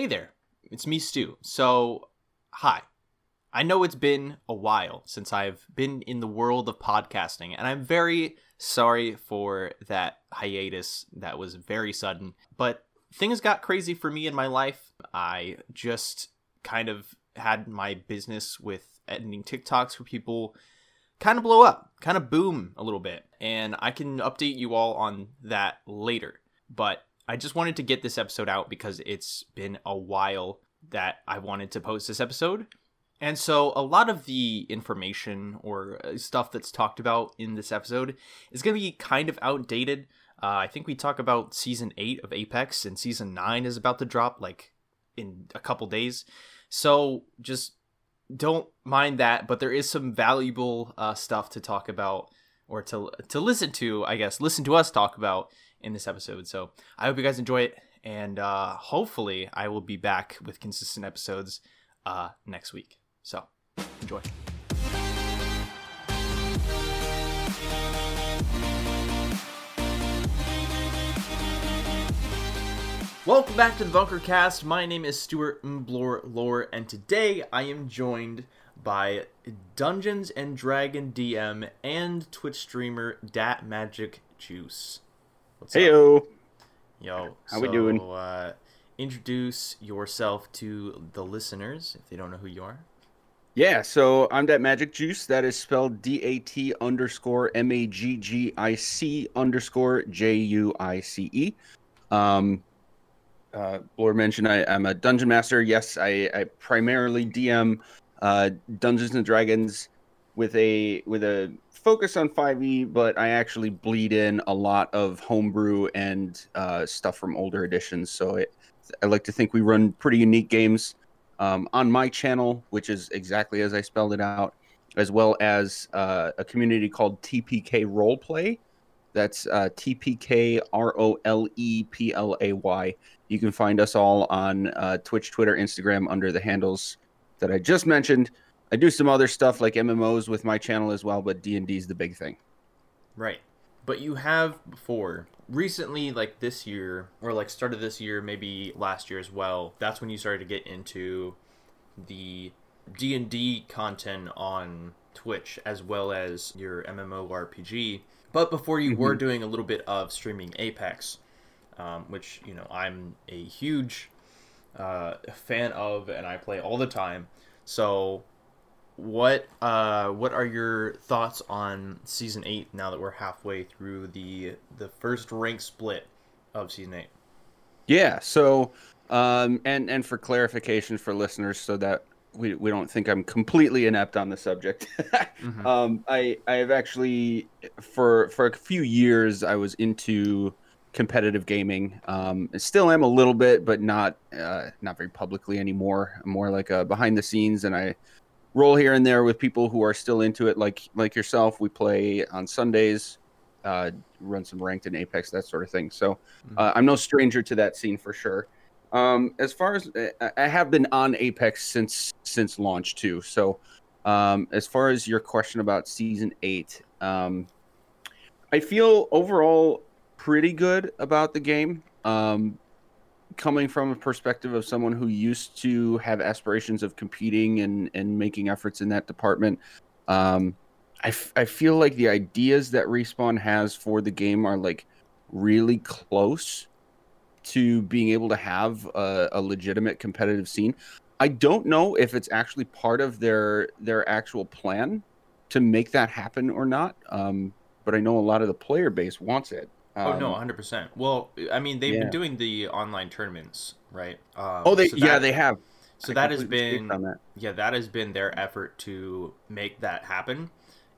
Hey there, it's me, Stu. So, hi. I know it's been a while since I've been in the world of podcasting, and I'm very sorry for that hiatus that was very sudden. But things got crazy for me in my life. I just kind of had my business with editing TikToks for people kind of blow up, kind of boom a little bit. And I can update you all on that later. But I just wanted to get this episode out because it's been a while that I wanted to post this episode. And so a lot of the information or uh, stuff that's talked about in this episode is going to be kind of outdated. Uh, I think we talk about season 8 of Apex and season 9 is about to drop like in a couple days. So just don't mind that, but there is some valuable uh, stuff to talk about or to to listen to, I guess. Listen to us talk about in this episode. So I hope you guys enjoy it, and uh, hopefully I will be back with consistent episodes uh, next week. So enjoy. Welcome back to the Bunker Cast. My name is Stuart Mblor Lore, and today I am joined by Dungeons and Dragon DM and Twitch streamer Dat Maggic Juice. What's Heyo. Yo, how so, we doing? Uh, introduce yourself to the listeners if they don't know who you are. Yeah, so I'm that magic juice. That is spelled D A T underscore M A G G I C underscore J U I C E. Um, uh, Lord mentioned I, am a dungeon master. Yes, I, I primarily DM uh, Dungeons and Dragons with a with a focus on 5e, but I actually bleed in a lot of homebrew and uh, stuff from older editions. So it, I like to think we run pretty unique games um, on my channel, which is exactly as I spelled it out, as well as uh, a community called TPK Roleplay. That's uh, TPK R O L E P L A Y. You can find us all on uh, Twitch, Twitter, Instagram under the handles that I just mentioned. I do some other stuff like MMOs with my channel as well, but D and D is the big thing. Right, but you have before recently, like this year or like started this year, maybe last year as well. That's when you started to get into the D and D content on Twitch as well as your MMORPG. But before you mm-hmm. were doing a little bit of streaming Apex, um, which you know I'm a huge uh, fan of, and I play all the time. So what uh what are your thoughts on season eight now that we're halfway through the the first rank split of season eight? Yeah so um and and for clarification for listeners so that we, we don't think i'm completely inept on the subject. Mm-hmm. um i i have actually for for a few years i was into competitive gaming. Um still am a little bit but not uh not very publicly anymore. More like a behind the scenes and i roll here and there with people who are still into it, like like yourself. We play on Sundays, uh, run some ranked in Apex, that sort of thing. So mm-hmm. uh, I'm no stranger to that scene for sure. Um, as far as I have been on Apex since since launch too. So um, as far as your question about season eight, um, I feel overall pretty good about the game. Um, coming from a perspective of someone who used to have aspirations of competing and, and making efforts in that department, um, I, f- I feel like the ideas that Respawn has for the game are like really close to being able to have a, a legitimate competitive scene. I don't know if it's actually part of their their actual plan to make that happen or not. Um, but I know a lot of the player base wants it. Um, oh no, um, hundred percent. Well, I mean, they've yeah. been doing the online tournaments, right? Um, oh, they so that, yeah, they have. So I that has been that. yeah, that has been their effort to make that happen,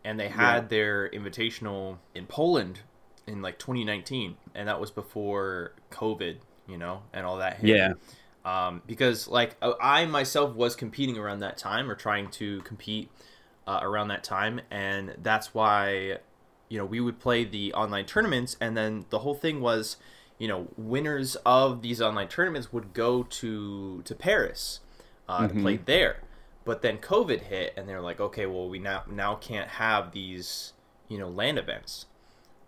and they had yeah. their invitational in Poland in like 2019, and that was before COVID, you know, and all that. Hit. Yeah. Um, because like I myself was competing around that time or trying to compete uh, around that time, and that's why you know, we would play the online tournaments, and then the whole thing was, you know, winners of these online tournaments would go to to Paris uh, mm-hmm. to play mm-hmm. there. But then COVID hit, and they're like, okay, well, we now now can't have these, you know, LAN events.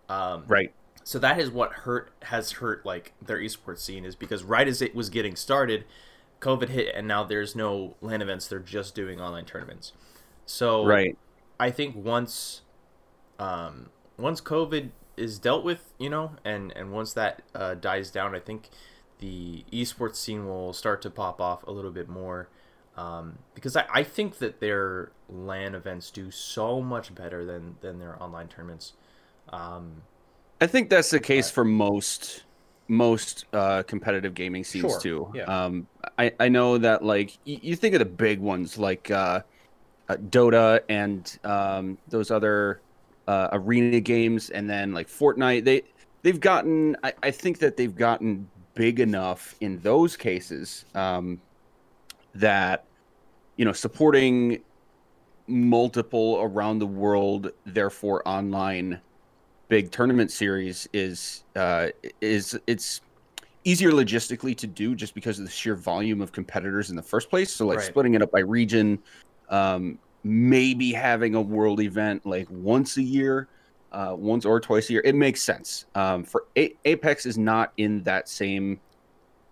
Um, right. So that is what hurt has hurt like their esports scene is because right as it was getting started, COVID hit, and now there's no LAN events. They're just doing online tournaments. So Right. I think once, um, once COVID is dealt with, you know, and and once that uh, dies down, I think the esports scene will start to pop off a little bit more. Um, because I, I think that their LAN events do so much better than than their online tournaments. Um, I think that's the case for most most uh, competitive gaming scenes Sure, too. yeah. Um, I I know that like y- you think of the big ones like uh, uh, Dota and um, those other uh, arena games, and then like Fortnite. They they've gotten. I, I think that they've gotten big enough in those cases um, that you know supporting multiple around the world, therefore online big tournament series is uh, is it's easier logistically to do just because of the sheer volume of competitors in the first place. So like Right. splitting it up by region, um, maybe having a world event like once a year, uh, once or twice a year, it makes sense. Um, for a- Apex is not in that same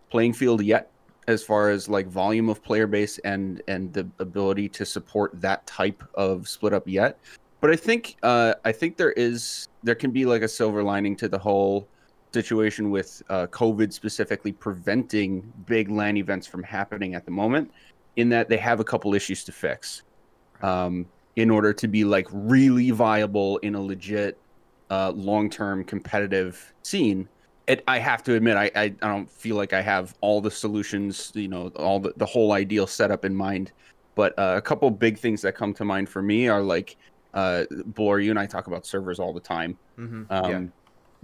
playing field yet as far as like volume of player base and and the ability to support that type of split up yet but i think uh i think there is there can be like a silver lining to the whole situation with uh, covid specifically preventing big LAN events from happening at the moment in that they have a couple issues to fix um, in order to be like really viable in a legit uh, long-term competitive scene it, I have to admit, I, I, I don't feel like I have all the solutions, you know, all the, the whole ideal setup in mind. But uh, a couple big things that come to mind for me are like, uh, Blore, you and I talk about servers all the time. mhm, Um, yeah.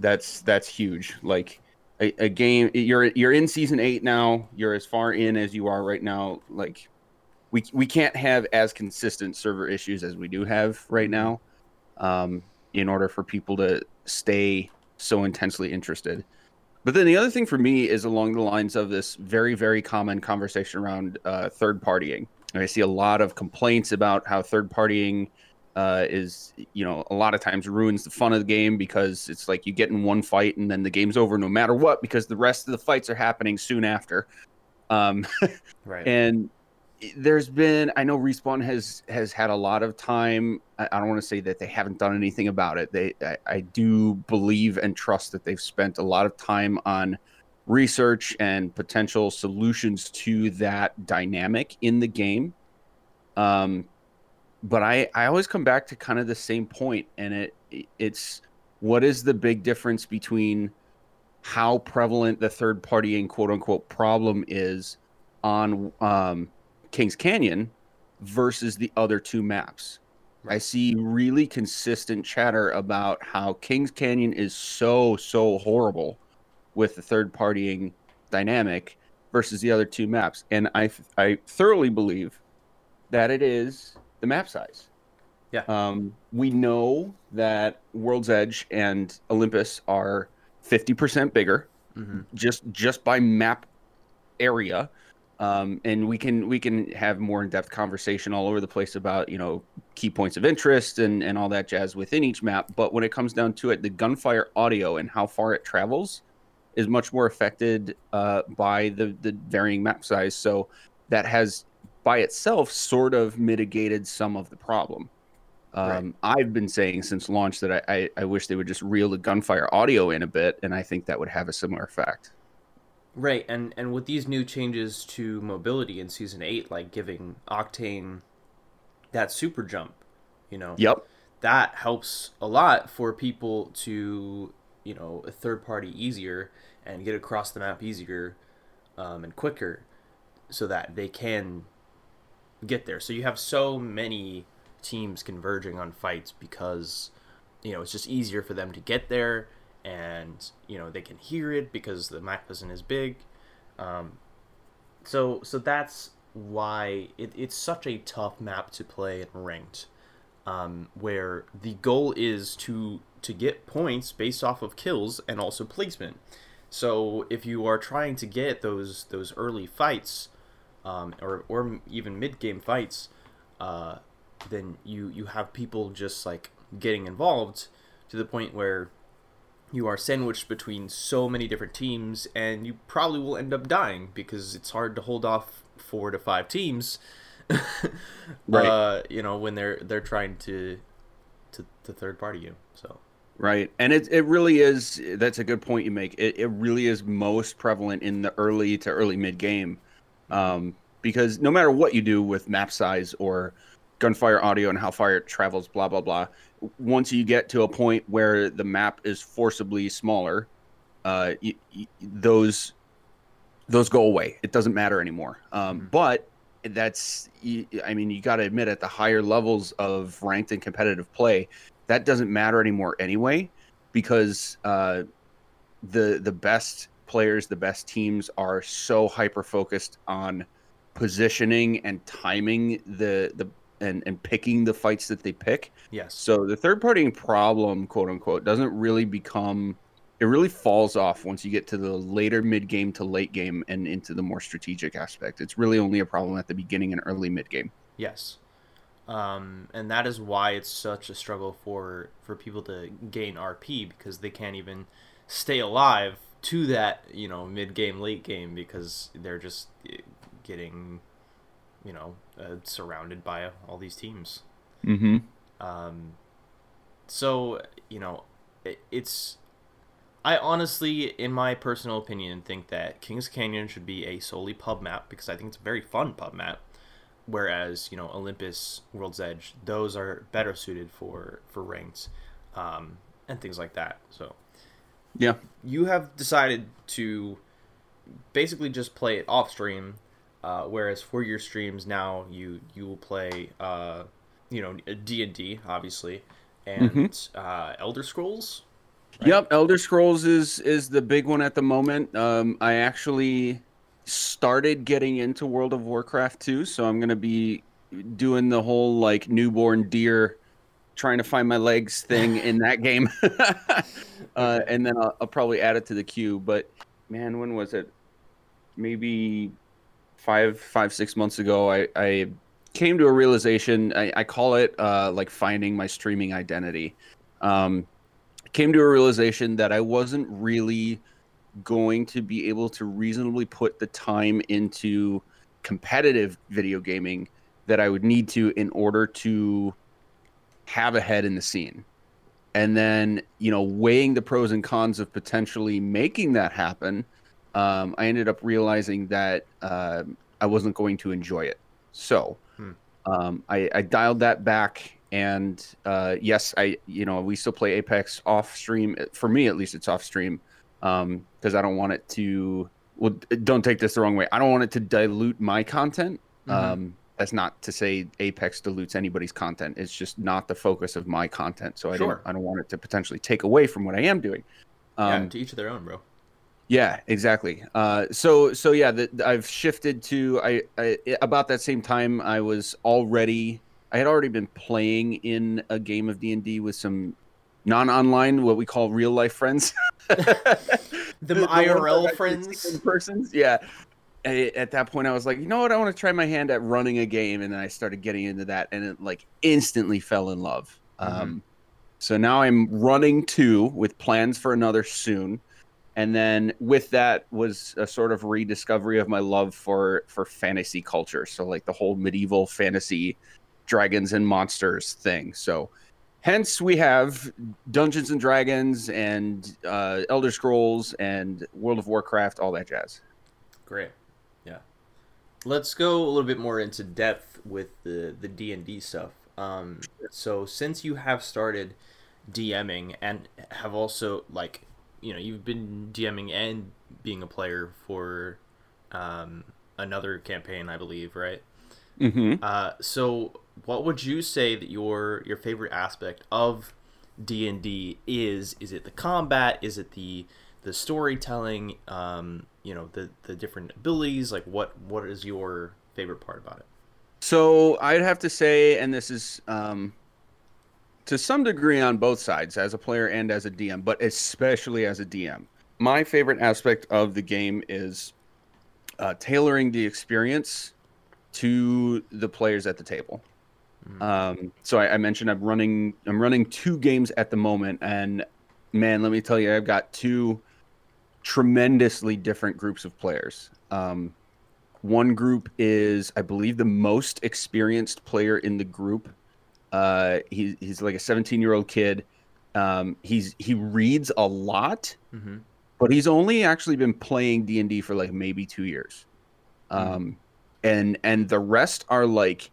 That's that's huge. Like a, a game, you're you're in season eight now. You're as far in as you are right now. Like we we can't have as consistent server issues as we do have right now, um, in order for people to stay so intensely interested. But then the other thing for me is along the lines of this very very common conversation around uh, third partying. And I see a lot of complaints about how third partying uh, is you know a lot of times ruins the fun of the game because it's like you get in one fight and then the game's over no matter what because the rest of the fights are happening soon after. Um, right. and there's been I know respawn has has had a lot of time. I, I don't want to say that they haven't done anything about it. They I, I do believe and trust that they've spent a lot of time on research and potential solutions to that dynamic in the game. Um, but I I always come back to kind of the same point, and it it's what is the big difference between how prevalent the third partying quote unquote problem is on um, Kings Canyon versus the other two maps. I see really consistent chatter about how Kings Canyon is so so horrible with the third partying dynamic versus the other two maps, and I I thoroughly believe that it is the map size. Yeah. Um, we know that World's Edge and Olympus are 50% bigger Mhm. just just by map area um, and we can we can have more in-depth conversation all over the place about you know key points of interest and and all that jazz within each map. But when it comes down to it the gunfire audio and how far it travels is much more affected uh, by the the varying map size. So that has by itself sort of mitigated some of the problem. Um, I've been saying since launch that I, I, I wish they would just reel the gunfire audio in a bit, and I think that would have a similar effect. Right, and and with these new changes to mobility in season eight, like giving Octane that super jump, you know, Yep. that helps a lot for people to, you know, a third party easier and get across the map easier um, and quicker, so that they can get there. So you have so many teams converging on fights because, you know, it's just easier for them to get there and you know they can hear it because the map isn't as big. Um, so so that's why it, it's such a tough map to play in ranked um, where the goal is to to get points based off of kills and also placement. So if you are trying to get those those early fights um, or or even mid game fights uh, then you you have people just like getting involved to the point where you are sandwiched between so many different teams, and you probably will end up dying because it's hard to hold off four to five teams. right. Uh, you know when they're they're trying to to, to third party you. So Right. And it, it really is, that's a good point you make. It, it really is most prevalent in the early to early mid game. Um, because no matter what you do with map size or gunfire audio and how far it travels, blah, blah, blah, once you get to a point where the map is forcibly smaller, uh, y- y- those those go away. It doesn't matter anymore. Um, mm-hmm. But that's, I mean, you got to admit at the higher levels of ranked and competitive play, that doesn't matter anymore anyway, because uh, the the best players, the best teams are so hyper focused on positioning and timing the the and and picking the fights that they pick. Yes. So the third party problem, quote unquote, doesn't really become it really falls off once you get to the later mid game to late game and into the more strategic aspect. It's really only a problem at the beginning and early mid game. Yes um, and that is why it's such a struggle for for people to gain RP because they can't even stay alive to that you know mid game late game because they're just getting you know uh, surrounded by all these teams. Mm-hmm. Um, so you know it, it's I honestly, in my personal opinion, think that Kings Canyon should be a solely pub map because I think it's a very fun pub map whereas you know Olympus, World's Edge, those are better suited for for ranked um, and things like that. So yeah, you have decided to basically just play it off stream, uh, whereas for your streams now you you will play uh, you know D and D obviously and mm-hmm. uh, Elder Scrolls. Right? Yep, Elder Scrolls is is the big one at the moment. Um, I actually started getting into World of Warcraft too, so I'm gonna be doing the whole like newborn deer trying to find my legs thing in that game. uh, and then I'll, I'll, probably add it to the queue. But man, when was it? Maybe five, five, six months ago. I, I came to a realization. I, I call it uh, like finding my streaming identity. Um, came to a realization that I wasn't really going to be able to reasonably put the time into competitive video gaming that I would need to in order to have a head in the scene. And then, you know, weighing the pros and cons of potentially making that happen, um, I ended up realizing that uh, I wasn't going to enjoy it. So hmm. um, I, I, dialed that back. And uh, yes, I, you know, we still play Apex off stream. For me, at least, it's off stream because um, I don't want it to. Well, don't take this the wrong way. I don't want it to dilute my content. Mm-hmm. Um, that's not to say Apex dilutes anybody's content. It's just not the focus of my content. So I sure. don't. I don't want it to potentially take away from what I am doing. Um, yeah, to each of their own, bro. Yeah, exactly. Uh, so so yeah, the, I've shifted to I, I about that same time I was already I had already been playing in a game of D and D with some non-online, what we call real life friends. the, the IRL friends, persons. Yeah. At that point, I was like, you know what? I want to try my hand at running a game, and then I started getting into that, and it like instantly fell in love. Mm-hmm. Um, so now I'm running two with plans for another soon, and then with that was a sort of rediscovery of my love for for fantasy culture. So like the whole medieval fantasy, dragons and monsters thing. So Hence, we have Dungeons and Dragons and uh, Elder Scrolls and World of Warcraft, all that jazz. Great, yeah. Let's go a little bit more into depth with the the D and D stuff. Um, so, since you have started DMing and have also like, you know, you've been DMing and being a player for um, another campaign, I believe, right? Mm-hmm. Uh, so what would you say that your your favorite aspect of D and D is? Is it the combat? Is it the the storytelling? Um, you know, the the different abilities. Like, what what is your favorite part about it? So I'd have to say, and this is um, to some degree on both sides, as a player and as a DM, but especially as a DM. My favorite aspect of the game is uh, tailoring the experience to the players at the table. Mm-hmm. Um, so I, I, mentioned I'm running I'm running two games at the moment, and man, let me tell you, I've got two tremendously different groups of players. Um, one group is, I believe, the most experienced player in the group. Uh, he, he's like a 17 year old kid. Um, he's he reads a lot, Mm-hmm. but he's only actually been playing D and D for like maybe two years. Um, and and the rest are like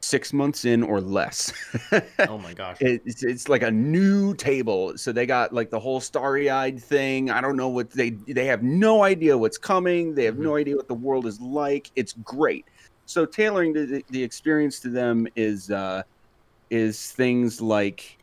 six months in or less. Oh my gosh. it's, it's like a new table so they got like the whole starry-eyed thing i don't know what they they have no idea what's coming they have no idea what the world is like it's great so tailoring the, the, the experience to them is uh is things like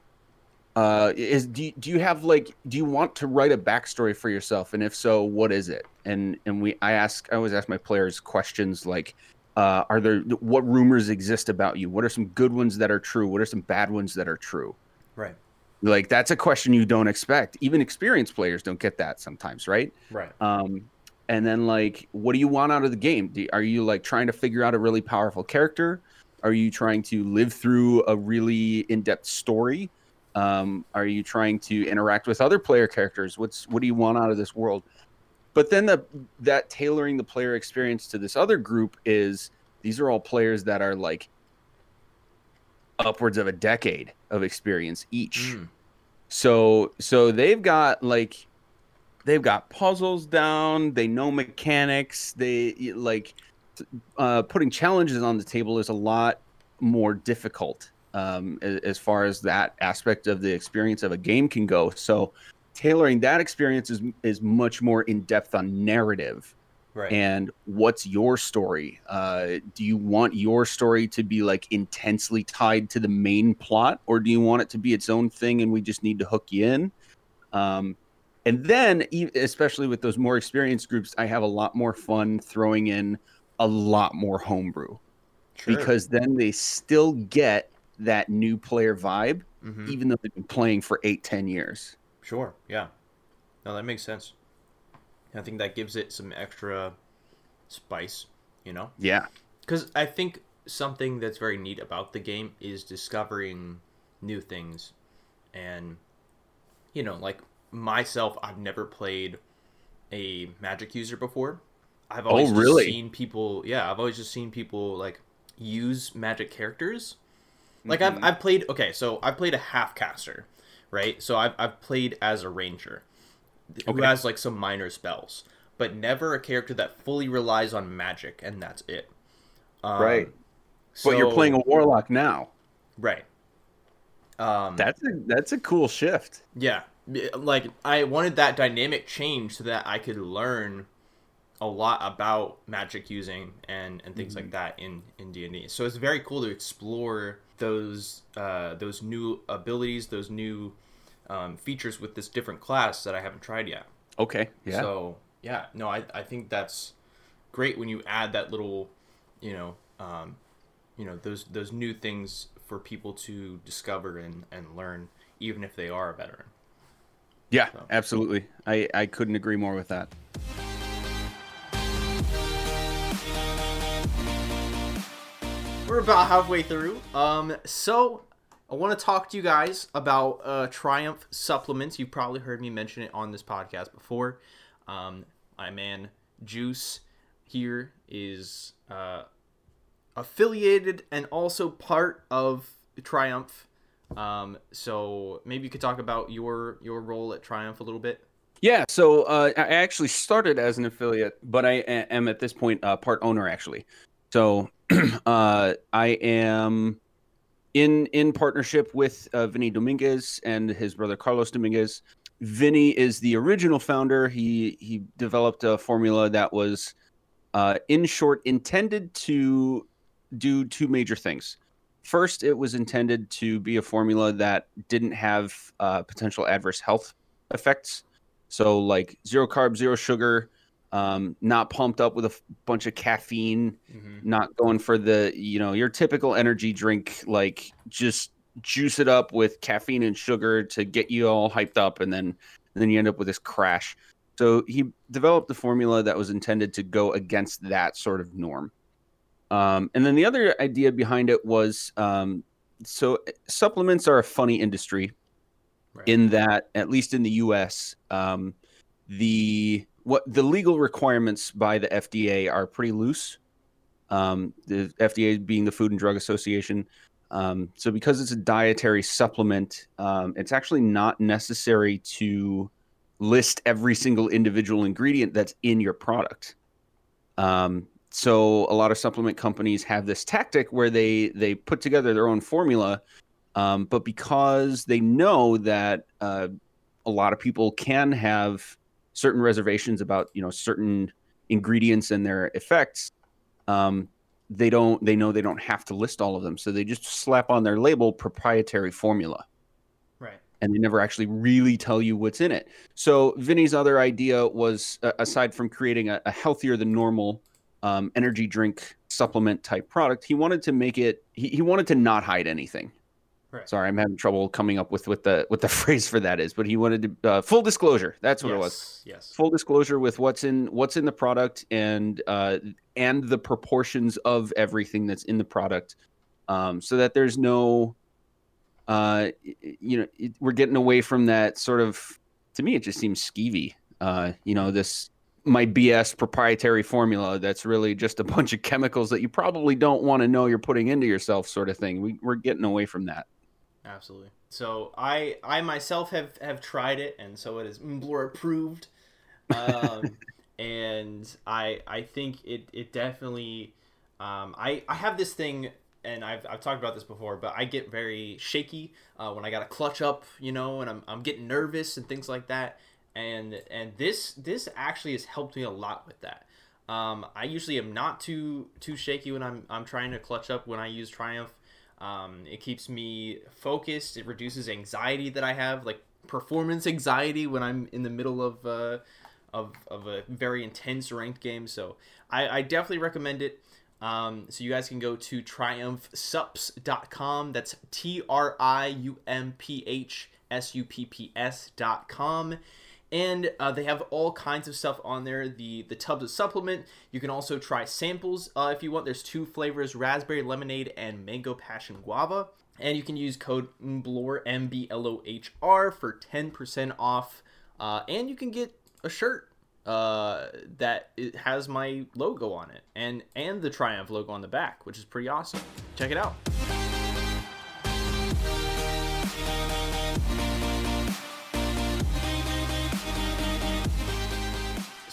uh is do you, do you have like do you want to write a backstory for yourself and if so what is it and and we i ask i always ask my players questions like uh, are there what rumors exist about you? What are some good ones that are true? What are some bad ones that are true? right. Like that's a question you don't expect. Even experienced players don't get that sometimes, right? Right. Um, and then like, what do you want out of the game? Do, are you like trying to figure out a really powerful character? Are you trying to live through a really in-depth story? Um, are you trying to interact with other player characters? What's what do you want out of this world? But then the that tailoring the player experience to this other group is these are all players that are like upwards of a decade of experience each. Mm. So so they've got like they've got puzzles down, they know mechanics, they like uh, putting challenges on the table is a lot more difficult um, as far as that aspect of the experience of a game can go. So tailoring that experience is is much more in depth on narrative Right. and what's your story uh, do you want your story to be like intensely tied to the main plot or do you want it to be its own thing and we just need to hook you in um, and then especially with those more experienced groups i have a lot more fun throwing in a lot more homebrew Sure. because then they still get that new player vibe Mhm. even though they've been playing for eight ten years Sure. Yeah. No, that makes sense. I think that gives it some extra spice, you know? yeah Because I think something that's very neat about the game is discovering new things. And, you know, like myself, I've never played a magic user before. I've always just really? seen people, yeah, I've always just seen people like use magic characters. Like Mhm. I've, I've played, okay, so I've played a half caster, right? So I've, I've played as a ranger who Okay. has like some minor spells, but never a character that fully relies on magic, and that's it. Um, Right. but you're playing a warlock now right. Um, that's a that's a cool shift yeah, like I wanted that dynamic change so that I could learn a lot about magic using and and things Mm-hmm. like that in in D and D. So it's very cool to explore those uh, those new abilities, those new um, features with this different class that I haven't tried yet. Okay. Yeah. So yeah, no, I, I think that's great when you add that little, you know, um, you know those those new things for people to discover and, and learn, even if they are a veteran. yeah. so. Absolutely. I I couldn't agree more with that. We're about halfway through. Um, so I want to talk to you guys about uh, Triumph supplements. You've probably heard me mention it on this podcast before. Um, my man Juice here is uh, affiliated and also part of Triumph. Um, so maybe you could talk about your your role at Triumph a little bit. Yeah. So uh, I actually started as an affiliate, but I am at this point uh, part owner actually. So uh, I am in in partnership with uh, Vinny Dominguez and his brother Carlos Dominguez. Vinny is the original founder. He he developed a formula that was, uh, in short, intended to do two major things. First, it was intended to be a formula that didn't have uh, potential adverse health effects. So, like zero carb, zero sugar, um, not pumped up with a f- bunch of caffeine, Mm-hmm. not going for the you know your typical energy drink like just juice it up with caffeine and sugar to get you all hyped up and then and then you end up with this crash so he developed a formula that was intended to go against that sort of norm um, and then the other idea behind it was um, so supplements are a funny industry Right. in that at least in the U.S. Um, the what the legal requirements by the FDA are pretty loose. Um, the FDA being the Food and Drug Association. Um, so because it's a dietary supplement, um, it's actually not necessary to list every single individual ingredient that's in your product. Um, so a lot of supplement companies have this tactic where they they put together their own formula, um, but because they know that uh, a lot of people can have certain reservations about you know certain ingredients and their effects, um, they don't they know they don't have to list all of them, so they just slap on their label proprietary formula Right. and they never actually really tell you what's in it. So Vinny's other idea was, uh, aside from creating a, a healthier than normal um, energy drink supplement type product, he wanted to make it. He, he wanted to not hide anything. Right. Sorry, I'm having trouble coming up with what the what the phrase for that is, but he wanted to uh, full disclosure. That's what yes. it was. Yes. Full disclosure with what's in what's in the product and uh, and the proportions of everything that's in the product, um, so that there's no uh, you know, it, we're getting away from that sort of. To me, it just seems skeevy. Uh, you know, this my BS proprietary formula that's really just a bunch of chemicals that you probably don't want to know you're putting into yourself, sort of thing. We, we're getting away from that. Absolutely. So I I myself have have tried it, and so it is Mblor approved. Um, and I I think it it definitely um, I I have this thing. And I've, I've talked about this before, but I get very shaky uh, when I got to clutch up, you know, and I'm, I'm getting nervous and things like that. And and this this actually has helped me a lot with that. Um, I usually am not too too shaky when I'm I'm trying to clutch up when I use Triumph. Um, it keeps me focused. It reduces anxiety that I have, like performance anxiety when I'm in the middle of uh, of, of a very intense ranked game. So I, I definitely recommend it. Um, so you guys can go to triumphsups.com. That's T R I U M P H S U P P S.com. And uh, they have all kinds of stuff on there. The the tubs of supplement. You can also try samples uh, if you want. There's two flavors: raspberry lemonade and mango passion guava. And you can use code MBLOR M B L O H R for ten percent off. Uh, and you can get a shirt uh, that has my logo on it and and the Triumph logo on the back, which is pretty awesome. Check it out.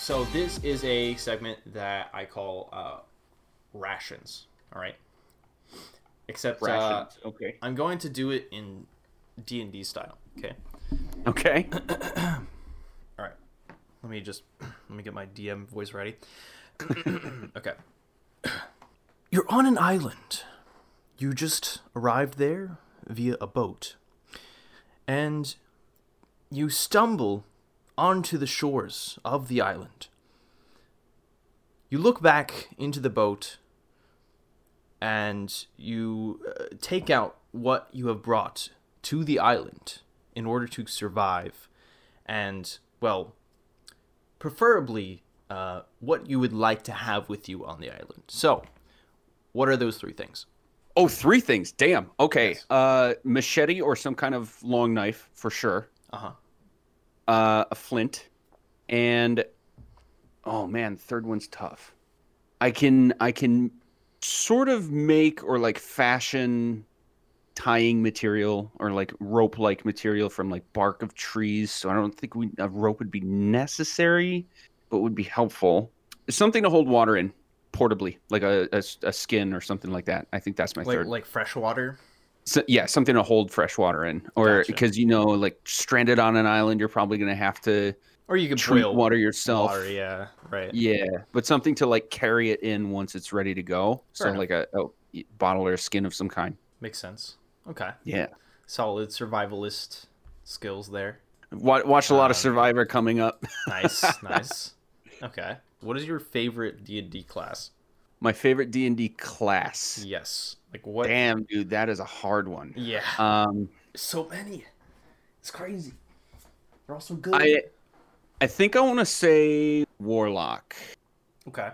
So this is a segment that I call uh, rations. All right. Except uh, Rations. okay. I'm going to do it in D and D style. Okay. Okay. All right. Let me just let me get my DM voice ready. okay. You're on an island. You just arrived there via a boat. And you stumble onto the shores of the island. You look back into the boat and you uh, take out what you have brought to the island in order to survive and well preferably uh, what you would like to have with you on the island so what are those three things Oh, three things. Damn. Okay. Yes. Uh, machete or some kind of long knife for sure. uh-huh Uh, a flint, and oh man, third one's tough. I can I can sort of make or like fashion tying material or like rope like material from like bark of trees. So I don't think we, a rope would be necessary, but would be helpful. Something to hold water in portably, like a, a, a skin or something like that. I think that's my like third. like fresh water So, yeah, something to hold fresh water in, or Gotcha. because you know, like stranded on an island, you're probably gonna have to or you can treat water yourself. water yeah right Yeah, but something to like carry it in once it's ready to go. Fair so enough. like a, a bottle or a skin of some kind. makes sense okay Yeah, solid survivalist skills there Watch, watched a lot of Um, Survivor coming up. nice nice okay what is your favorite d&d class My favorite D and D class. yes like what Damn, dude, that is a hard one. yeah Um, so many it's crazy they're all so good I, I think I want to say Warlock. okay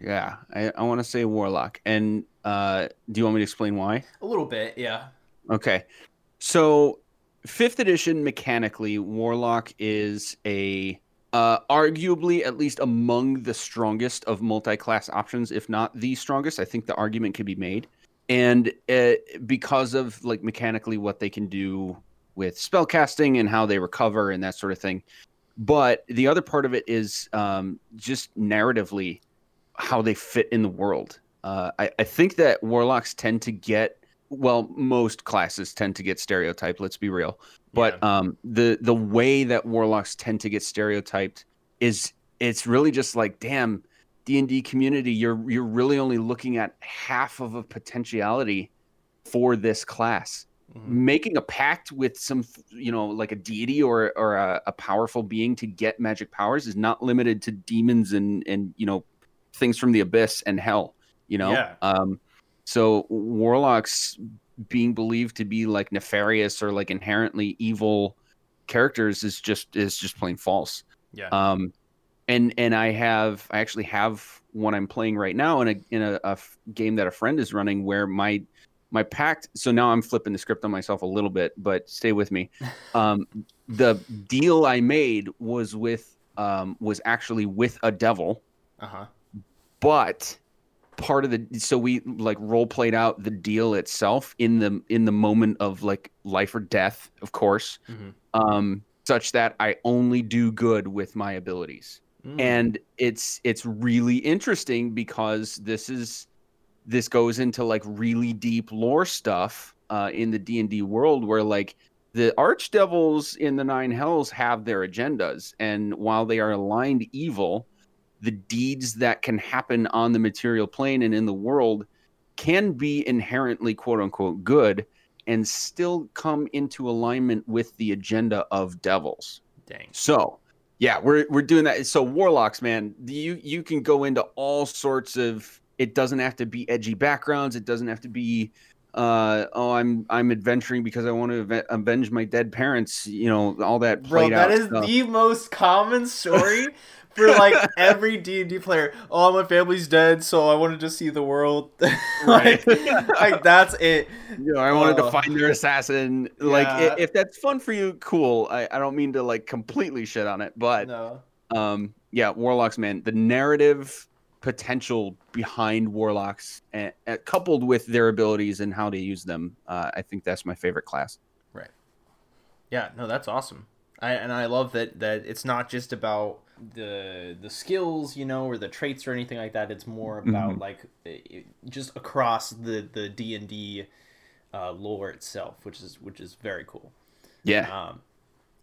Yeah, I, I want to say Warlock. And uh, do you want me to explain why? a little bit yeah Okay. So fifth edition mechanically, Warlock is a uh, arguably at least among the strongest of multi-class options, if not the strongest. I think the argument could be made, and uh, because of like mechanically what they can do with spell casting and how they recover and that sort of thing. But the other part of it is um, just narratively how they fit in the world. Uh, I, I think that warlocks tend to get well, most classes tend to get stereotyped. Let's be real. But yeah. um, the the way that warlocks tend to get stereotyped is it's really just like, damn, D and D community, you're you're really only looking at half of a potentiality for this class. Mm-hmm. Making a pact with some, you know, like a deity or or a, a powerful being to get magic powers is not limited to demons and and you know things from the abyss and hell. You know, yeah. um, so warlocks being believed to be like nefarious or like inherently evil characters is just is just plain false. Yeah. Um, and and I have I actually have one I'm playing right now in a in a, game that a friend is running where my my pact. So now I'm flipping the script on myself a little bit, but stay with me. Um, the deal I made was with um, was actually with a devil. Uh huh. But part of the so we like role played out the deal itself in the in the moment of like life or death of course mm-hmm. um such that i only do good with my abilities mm. and it's it's really interesting because this is this goes into like really deep lore stuff uh in the d&d world where like the archdevils in the nine hells have their agendas and while they are aligned evil the deeds that can happen on the material plane and in the world can be inherently quote unquote good and still come into alignment with the agenda of devils. Dang. So, yeah, we're we're doing that. So warlocks, man, you you can go into all sorts of it doesn't have to be edgy backgrounds, it doesn't have to be uh oh i'm i'm adventuring because i want to avenge my dead parents you know all that Bro, that is stuff. the most common story for like every D and D player. Oh, my family's dead, so I wanted to see the world. like, like that's it. You know, I wanted to find their assassin. Yeah. Like, if that's fun for you, cool. I, I don't mean to like completely shit on it, but no. um, yeah, warlocks, man, the narrative potential behind warlocks, and, and coupled with their abilities and how to use them, uh, I think that's my favorite class. Right. Yeah. No, that's awesome. I, and I love that that it's not just about the the skills, you know, or the traits or anything like that. It's more about mm-hmm. like it, just across the the D and D uh, lore itself, which is which is very cool. Yeah. Um,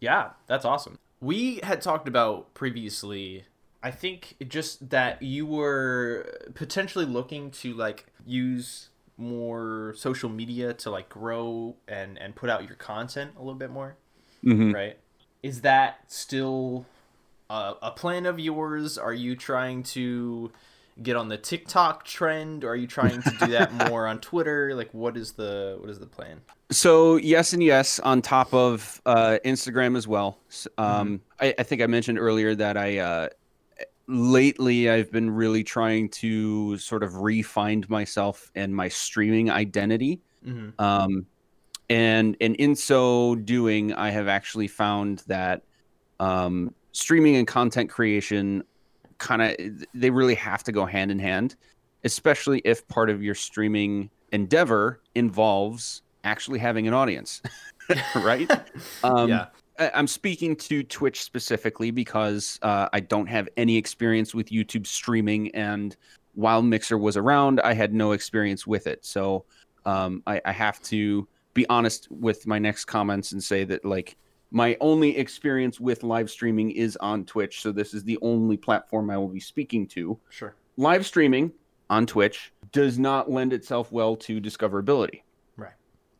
yeah, that's awesome. We had talked about previously. I think just that you were potentially looking to like use more social media to like grow and and put out your content a little bit more, mm-hmm. right? Is that still a, a plan of yours? Are you trying to get on the TikTok trend, or are you trying to do that more on Twitter? Like, what is the what is the plan? So yes and yes, on top of uh, Instagram as well. Um, mm-hmm. I, I, think I mentioned earlier that I uh, lately I've been really trying to sort of re-find myself and my streaming identity. Mm-hmm. Um, and and in so doing, I have actually found that um, streaming and content creation kind of they really have to go hand in hand, especially if part of your streaming endeavor involves actually having an audience, right? um, yeah. I'm speaking to Twitch specifically because uh, I don't have any experience with YouTube streaming, and while Mixer was around, I had no experience with it. So um, I, I have to be honest with my next comments and say that like my only experience with live streaming is on Twitch, so this is the only platform I will be speaking to. Sure. Live streaming on Twitch does not lend itself well to discoverability.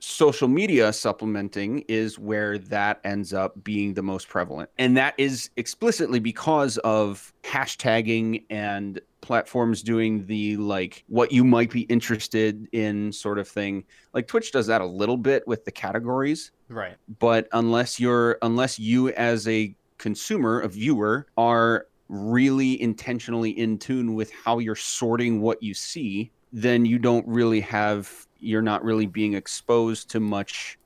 Social media supplementing is where that ends up being the most prevalent. And that is explicitly because of hashtagging and platforms doing the like what you might be interested in sort of thing. Like Twitch does that a little bit with the categories. Right. But unless you're unless you as a consumer, a viewer, are really intentionally in tune with how you're sorting what you see, then you don't really have you're not really being exposed to much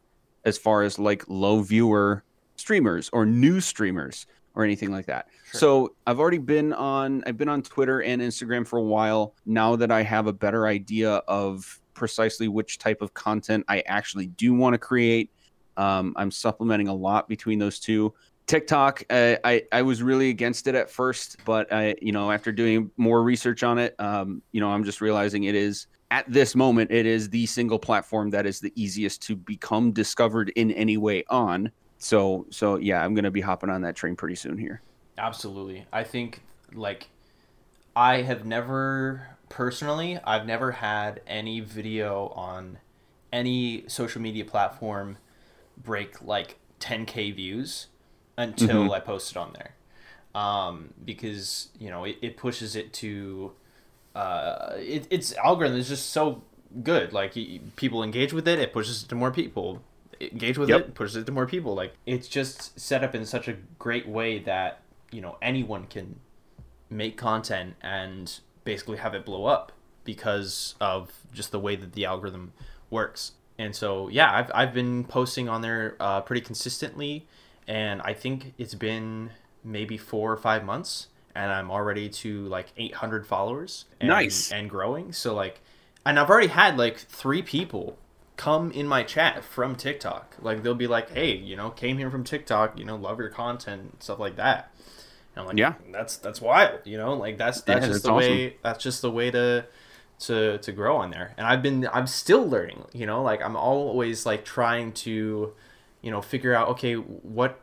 as far as like low viewer streamers or new streamers or anything like that. Sure. So I've already been on I've been on Twitter and Instagram for a while. Now that I have a better idea of precisely which type of content I actually do want to create, um, I'm supplementing a lot between those two. TikTok, uh, I I was really against it at first, but I you know after doing more research on it, um, you know I'm just realizing it is at this moment it is the single platform that is the easiest to become discovered in any way on. So so yeah, I'm gonna be hopping on that train pretty soon here. Absolutely, I think like I have never personally I've never had any video on any social media platform break like 10k views until mm-hmm. I post it on there. Um, because you know it, it pushes it to uh, it, its algorithm is just so good. Like people engage with it, it pushes it to more people. Engage with yep. it, pushes it to more people. Like it's just set up in such a great way that you know anyone can make content and basically have it blow up because of just the way that the algorithm works. And so yeah, I've I've been posting on there uh, pretty consistently and I think it's been maybe four or five months, and I'm already to like 800 followers. And, nice and growing. So like, and I've already had like three people come in my chat from TikTok. Like they'll be like, "Hey, you know, came here from TikTok. You know, love your content, stuff like that." And I'm like, "Yeah, that's that's wild." You know, like that's that's yeah, just that's the awesome. way. That's just the way to to to grow on there. And I've been I'm still learning. You know, like I'm always like trying to you know figure out okay what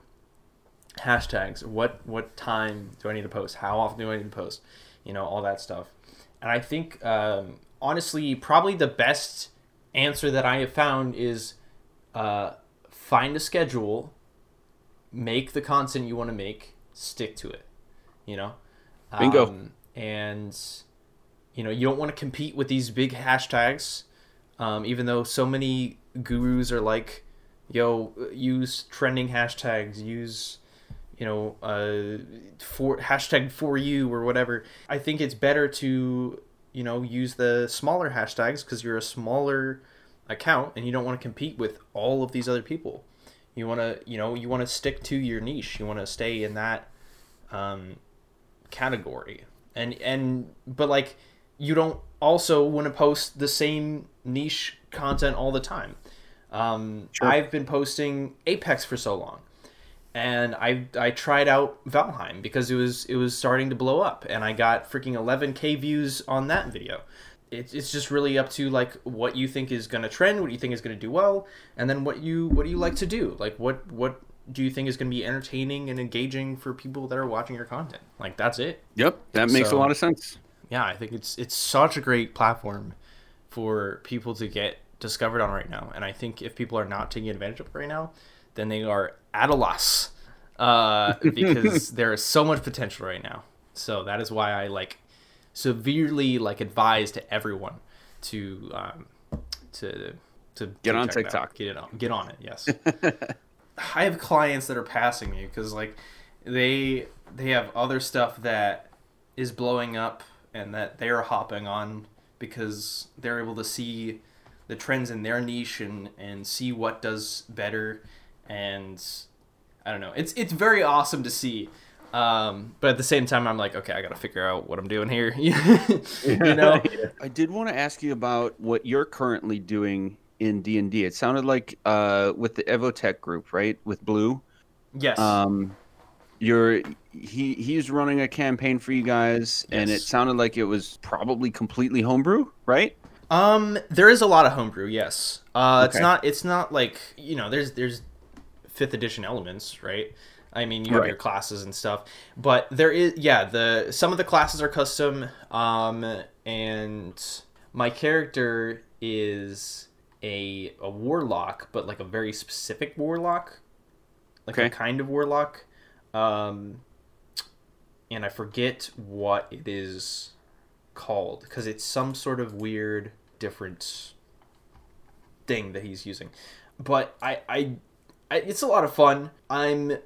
hashtags what what time do i need to post? How often do i need to post? You know all that stuff. And i think um, honestly probably the best answer that i have found is uh, find a schedule make the content you want to make stick to it you know? Bingo. Um, and you know you don't want to compete with these big hashtags um, even though so many gurus are like yo, use trending hashtags, use you know, uh, for hashtag for you or whatever. I think it's better to you know use the smaller hashtags because you're a smaller account and you don't want to compete with all of these other people. You want to you know you want to stick to your niche. You want to stay in that um, category and and but like you don't also want to post the same niche content all the time um, sure. I've been posting Apex for so long, and I I tried out Valheim because it was it was starting to blow up, and I got freaking 11k views on that video. It's, it's just really up to like what you think is gonna trend, what you think is gonna do well, and then what you what do you like to do? Like what what do you think is going to be entertaining and engaging for people that are watching your content? Like that's it. Yep, that makes so, a lot of sense. Yeah, I think it's it's such a great platform for people to get discovered on right now. And I think if people are not taking advantage of it right now, then they are at a loss uh, because there is so much potential right now. So that is why I like severely like advise to everyone to um, to to get on TikTok. Get it on. Get on it. Yes. I have clients that are passing me because like they they have other stuff that is blowing up and that they're hopping on because they're able to see the trends in their niche and and see what does better and I don't know. It's it's very awesome to see. Um, but at the same time, I'm like, okay, I got to figure out what I'm doing here. you know. I did want to ask you about what you're currently doing in D and D. It sounded like uh, with the Evotech group, right? With Blue. Yes. Um, you're he he's running a campaign for you guys, yes. and it sounded like it was probably completely homebrew, right? Um, there is a lot of homebrew. Yes. Uh, okay. it's not. It's not like you know. There's there's fifth edition elements, right? I mean, you have right. your classes and stuff, but there is yeah. The some of the classes are custom. Um, and my character is a a warlock, but like a very specific warlock, like okay. a kind of warlock. Um, and I forget what it is called because it's some sort of weird different thing that he's using. But I, I, I it's a lot of fun. I'm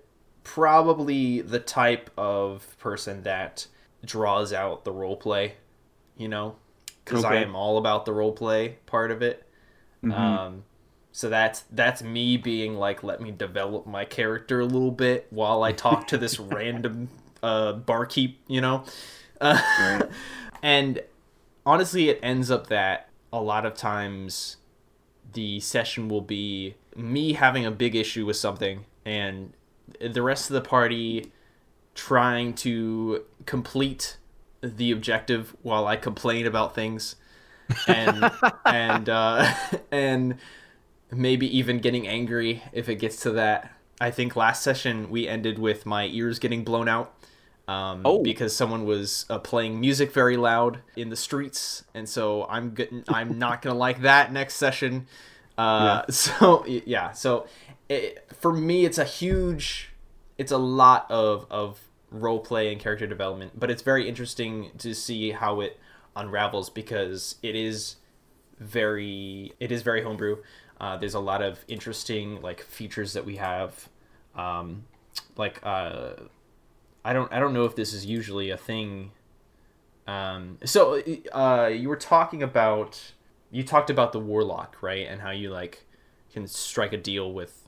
probably the type of person that draws out the role play, you know, because okay. I am all about the role play part of it. Mm-hmm. Um, So that's that's me being like, let me develop my character a little bit while I talk to this random uh, barkeep, you know. Uh, right. And honestly, it ends up that a lot of times the session will be me having a big issue with something and the rest of the party trying to complete the objective while I complain about things and and uh, and maybe even getting angry if it gets to that. I think last session we ended with my ears getting blown out um, oh. because someone was uh, playing music very loud in the streets, and so I'm getting, I'm not gonna like that next session. Uh, yeah. So yeah, so it, for me, it's a huge, it's a lot of of role play and character development, but it's very interesting to see how it unravels because it is very, it is very homebrew. Uh, there's a lot of interesting like features that we have, um, like uh, I don't I don't know if this is usually a thing. Um, so uh, you were talking about you talked about the warlock right and how you like can strike a deal with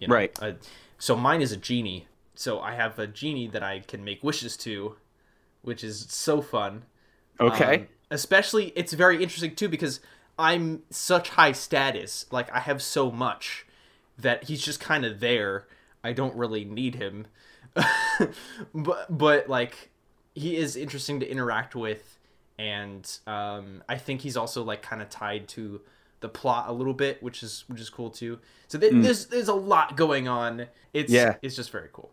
you know, right. A, so mine is a genie. So I have a genie that I can make wishes to, which is so fun. Okay. Um, especially it's very interesting too because I'm such high status. Like I have so much that he's just kind of there. I don't really need him. but but like he is interesting to interact with and um, I think he's also like kind of tied to the plot a little bit, which is which is cool too. So th- mm. there's there's a lot going on. It's yeah. it's just very cool.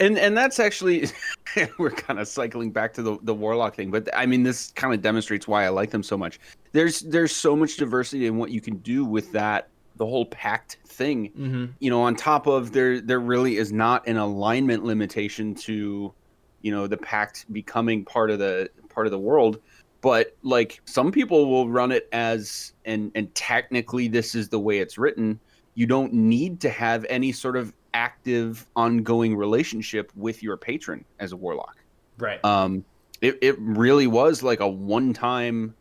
And and that's actually we're kind of cycling back to the the warlock thing, but I mean this kind of demonstrates why I like them so much. There's there's so much diversity in what you can do with that the whole pact thing. Mm-hmm. You know, on top of there, there really is not an alignment limitation to, you know, the pact becoming part of the part of the world. But like some people will run it as, and and technically this is the way it's written. You don't need to have any sort of active, ongoing relationship with your patron as a warlock. Right. Um, it it really was like a one time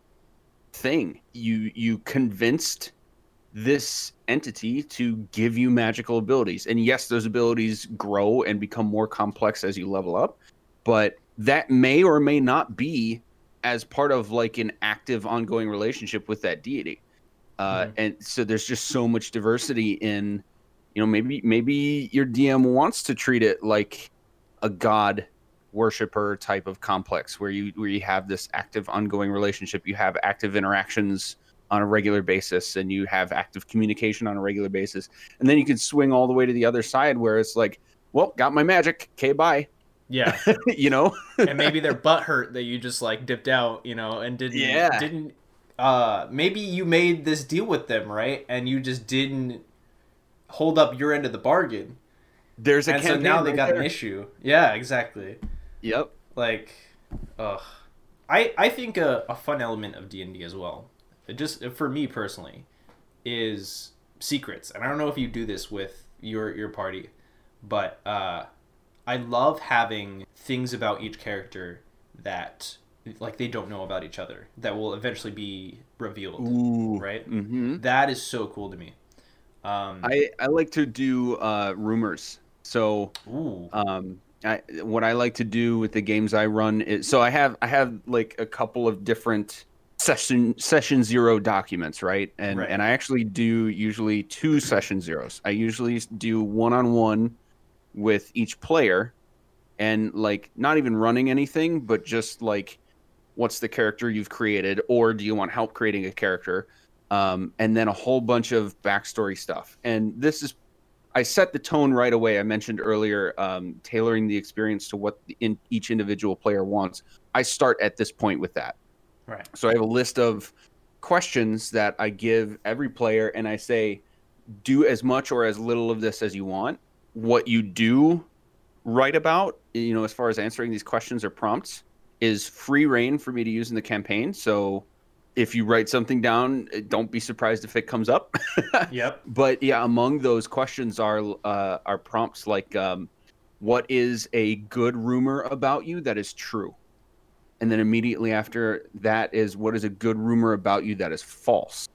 thing. You you convinced this entity to give you magical abilities. And yes, those abilities grow and become more complex as you level up, but that may or may not be as part of like an active ongoing relationship with that deity. Uh, mm-hmm. and so there's just so much diversity in you know maybe maybe your DM wants to treat it like a god worshiper type of complex where you where you have this active ongoing relationship you have active interactions on a regular basis and you have active communication on a regular basis. And then you can swing all the way to the other side where it's like, well, got my magic. Okay, bye. Yeah. you know? and maybe their butt hurt that you just like dipped out, you know, and didn't yeah. didn't uh maybe you made this deal with them, right? And you just didn't hold up your end of the bargain. There's a and so now they got there. an issue. Yeah, exactly. Yep. Like ugh. I I think a, a fun element of D&D as well It just for me personally, is secrets. And I don't know if you do this with your your party, but uh, I love having things about each character that like they don't know about each other that will eventually be revealed. Ooh, right? Mm-hmm. That is so cool to me. Um, I I like to do uh, rumors. So, um, I, what I like to do with the games I run is so I have I have like a couple of different session session zero documents, right? And right. and I actually do usually two session zeros. I usually do one on one with each player, and like not even running anything, but just like what's the character you've created, or do you want help creating a character? Um, and then a whole bunch of backstory stuff. And this is I set the tone right away. I mentioned earlier um, tailoring the experience to what the, in, each individual player wants. I start at this point with that. Right. So I have a list of questions that I give every player, and I say, do as much or as little of this as you want. What you do write about, you know, as far as answering these questions or prompts, is free reign for me to use in the campaign. So if you write something down, don't be surprised if it comes up. yep. But yeah, among those questions are uh, are prompts like, um, "What is a good rumor about you that is true?" and then immediately after that is what is a good rumor about you that is false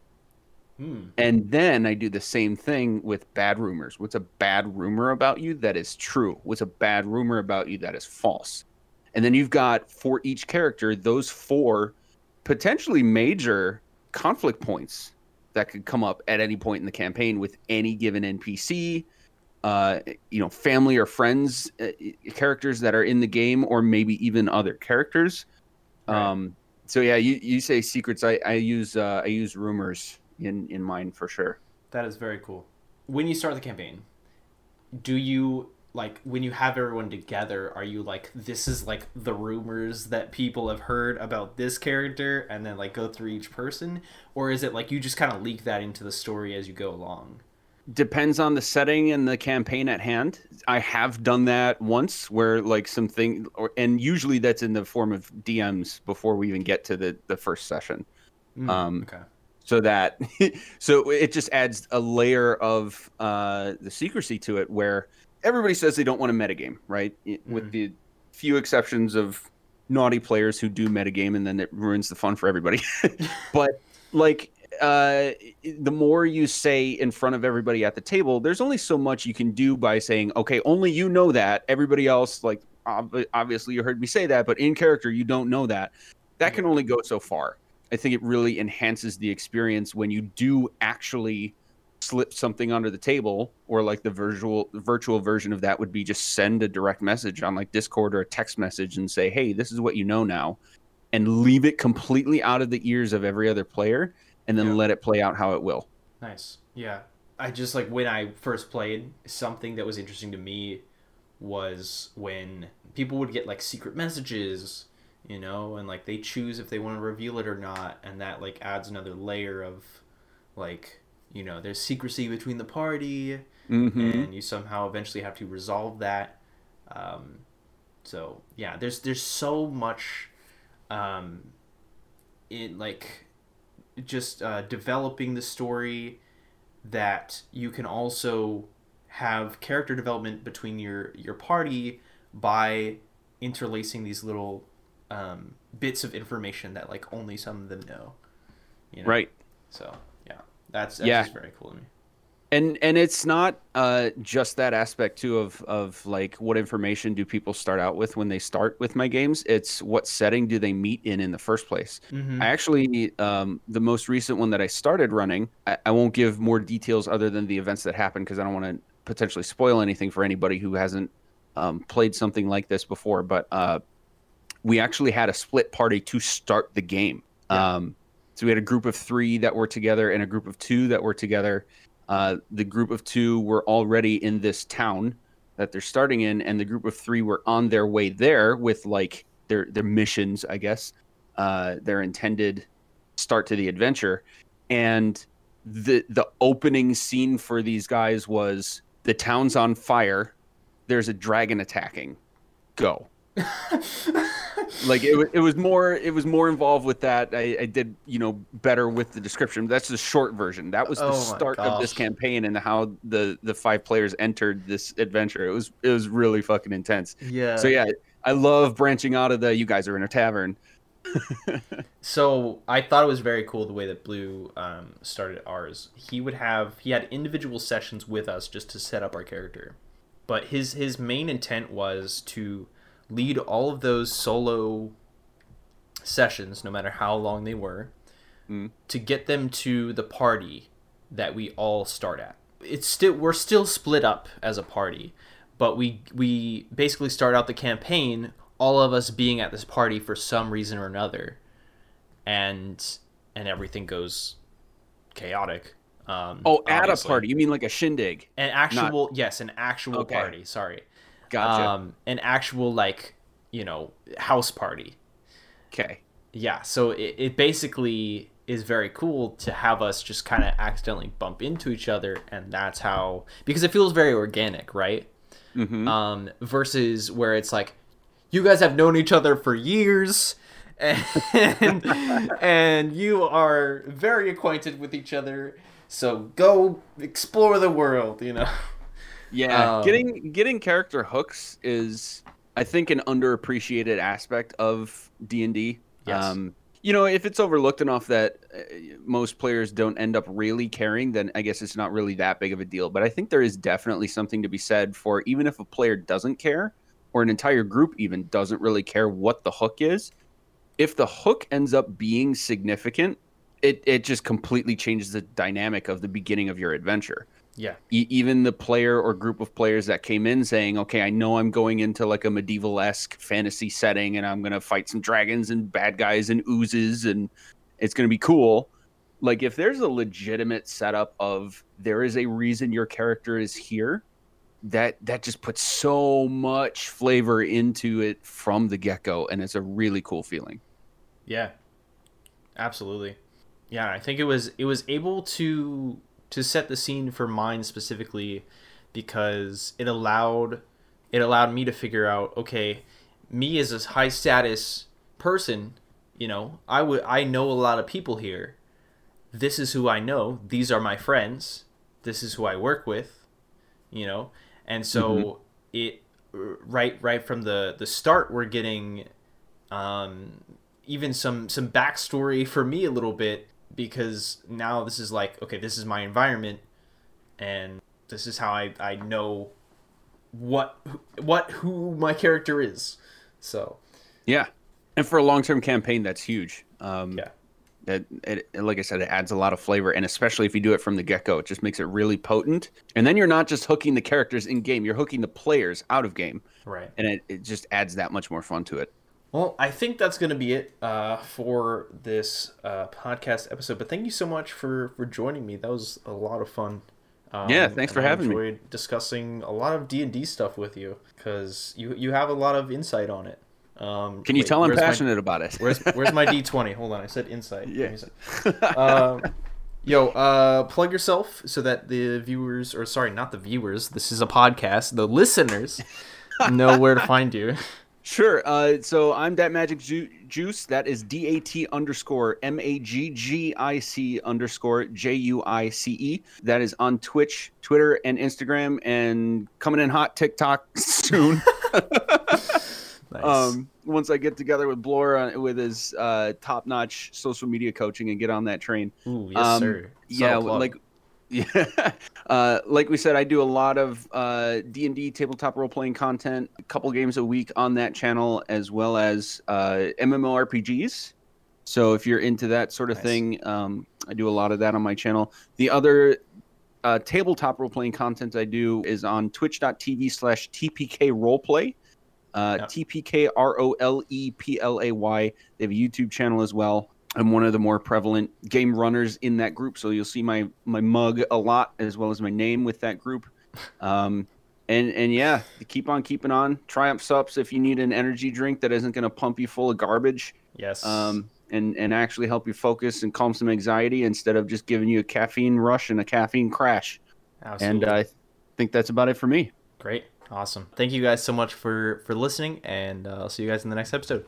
Hmm. And then I do the same thing with bad rumors. What's a bad rumor about you that is true? What's a bad rumor about you that is false? And then you've got for each character those four potentially major conflict points that could come up at any point in the campaign with any given NPC, uh, you know, family or friends, uh, characters that are in the game, or maybe even other characters. Right. Um, so yeah, you, you say secrets. I, I use uh, I use rumors in in mind for sure. That is very cool. When you start the campaign, do you like when you have everyone together, are you like this is like the rumors that people have heard about this character and then like go through each person or is it like you just kind of leak that into the story as you go along? Depends on the setting and the campaign at hand. I have done that once where like something or and usually that's in the form of DMs before we even get to the the first session. Mm, Um, okay. So that so it just adds a layer of uh, the secrecy to it where everybody says they don't want to metagame right? With Mhm. the few exceptions of naughty players who do metagame and then it ruins the fun for everybody. But like uh, the more you say in front of everybody at the table there's only so much you can do by saying okay only you know that. Everybody else like ob- obviously you heard me say that but in character you don't know that. That can only go so far I think it really enhances the experience when you do actually slip something under the table, or like the virtual virtual version of that would be just send a direct message on like Discord or a text message and say, "Hey, this is what you know now," and leave it completely out of the ears of every other player, and then Yeah. let it play out how it will. Nice. Yeah. I just like when I first played, something that was interesting to me was when people would get like secret messages, you know, and like they choose if they want to reveal it or not, and that like adds another layer of like, you know, there's secrecy between the party, Mm-hmm. and you somehow eventually have to resolve that. Um, so yeah, there's there's so much, um, in like, just uh, developing the story that you can also have character development between your your party by interlacing these little um, bits of information that like only some of them know. You know? Right. So yeah, that's that's Yeah. just very cool to me. and and it's not uh, just that aspect too of of like what information do people start out with when they start with my games it's what setting do they meet in in the first place Mm-hmm. i actually um, the most recent one that i started running i, I won't give more details other than the events that happened because i don't want to potentially spoil anything for anybody who hasn't um, played something like this before but uh, we actually had a split party to start the game Yeah. um, so we had a group of three that were together and a group of two that were together uh, the group of two were already in this town that they're starting in, and the group of three were on their way there with like their their missions, I guess, uh, their intended start to the adventure. And the the opening scene for these guys was the town's on fire. There's a dragon attacking. Go like it, it was more it was more involved with that. I, I did you know better with the description. That's the short version. That was the Oh start of this campaign and how the the five players entered this adventure. It was it was really fucking intense. Yeah. so yeah i love branching out of the you guys are in a tavern. So I thought it was very cool the way that Blue um, started ours. He would have he had individual sessions with us just to set up our character, but his his main intent was to lead all of those solo sessions, no matter how long they were, Mm. to get them to the party that we all start at. It's still we're still split up as a party, but we we basically start out the campaign all of us being at this party for some reason or another, and and everything goes chaotic. Um, oh at obviously. a party you mean like a shindig an actual yes, an actual Okay. party. Sorry, gotcha um, an actual like you know house party. okay Yeah, so it, it basically is very cool to have us just kind of accidentally bump into each other, and that's how because it feels very organic, right? mm-hmm. Um, versus where it's like you guys have known each other for years. And, and you are very acquainted with each other, so go explore the world. You know, Yeah, Um, getting getting character hooks is I think an underappreciated aspect of D and D. Um, you know, if it's overlooked enough that uh, most players don't end up really caring, then I guess it's not really that big of a deal. But I think there is definitely something to be said for even if a player doesn't care, or an entire group even doesn't really care what the hook is, if the hook ends up being significant, it, it just completely changes the dynamic of the beginning of your adventure. Yeah. E- even the player or group of players that came in saying, okay, I know I'm going into like a medieval esque fantasy setting and I'm going to fight some dragons and bad guys and oozes and it's going to be cool. Like, if there's a legitimate setup of there is a reason your character is here, that that just puts so much flavor into it from the get go, and it's a really cool feeling. Yeah, absolutely. Yeah, I think it was it was able to to set the scene for mine specifically because it allowed it allowed me to figure out okay, me as a high status person, you know, I would I know a lot of people here. This is who I know. These are my friends. This is who I work with. You know, and so mm-hmm. it right right from the the start we're getting um even some some backstory for me a little bit because now this is like okay this is my environment and this is how I, I know what what who my character is so yeah and for a long-term campaign that's huge um yeah it, it, like I said, it adds a lot of flavor, and especially if you do it from the get go, it just makes it really potent. And then you're not just hooking the characters in game; you're hooking the players out of game, right? And it, it just adds that much more fun to it. Well, I think that's going to be it uh, for this uh, podcast episode. But thank you so much for for joining me. That was a lot of fun. Um, yeah, thanks for having me. Discussing a lot of D and D stuff with you because you you have a lot of insight on it. Um, Can you wait, tell I'm passionate my, about it? where's where's my D twenty? Hold on, I said insight. Yeah. Um, yo, uh, plug yourself so that the viewers, or sorry, not the viewers. This is a podcast. The listeners know where to find you. Sure. Uh, so I'm Dat Maggic ju- juice. That is D A T underscore M A G G I C underscore J U I C E. That is on Twitch, Twitter, and Instagram, and coming in hot TikTok soon. nice. Um, once I get together with Blora with his uh, top notch social media coaching and get on that train. Ooh, yes, um, sir. yeah, like yeah, uh, like we said, I do a lot of uh, D and D tabletop role playing content, a couple games a week on that channel, as well as uh, MMORPGs. So if you're into that sort of nice. thing, um, I do a lot of that on my channel. The other uh, tabletop role playing content I do is on twitch.tv slash TPK roleplay. Uh, yep. TPK R O L E P L A Y. They have a YouTube channel as well. I'm one of the more prevalent game runners in that group, so you'll see my my mug a lot as well as my name with that group. Um, and and yeah, keep on keeping on. Triumph Sups if you need an energy drink that isn't going to pump you full of garbage. Yes. Um, and and actually help you focus and calm some anxiety instead of just giving you a caffeine rush and a caffeine crash. Absolutely. And I think that's about it for me. Great. Awesome. Thank you guys so much for for listening, and uh, I'll see you guys in the next episode.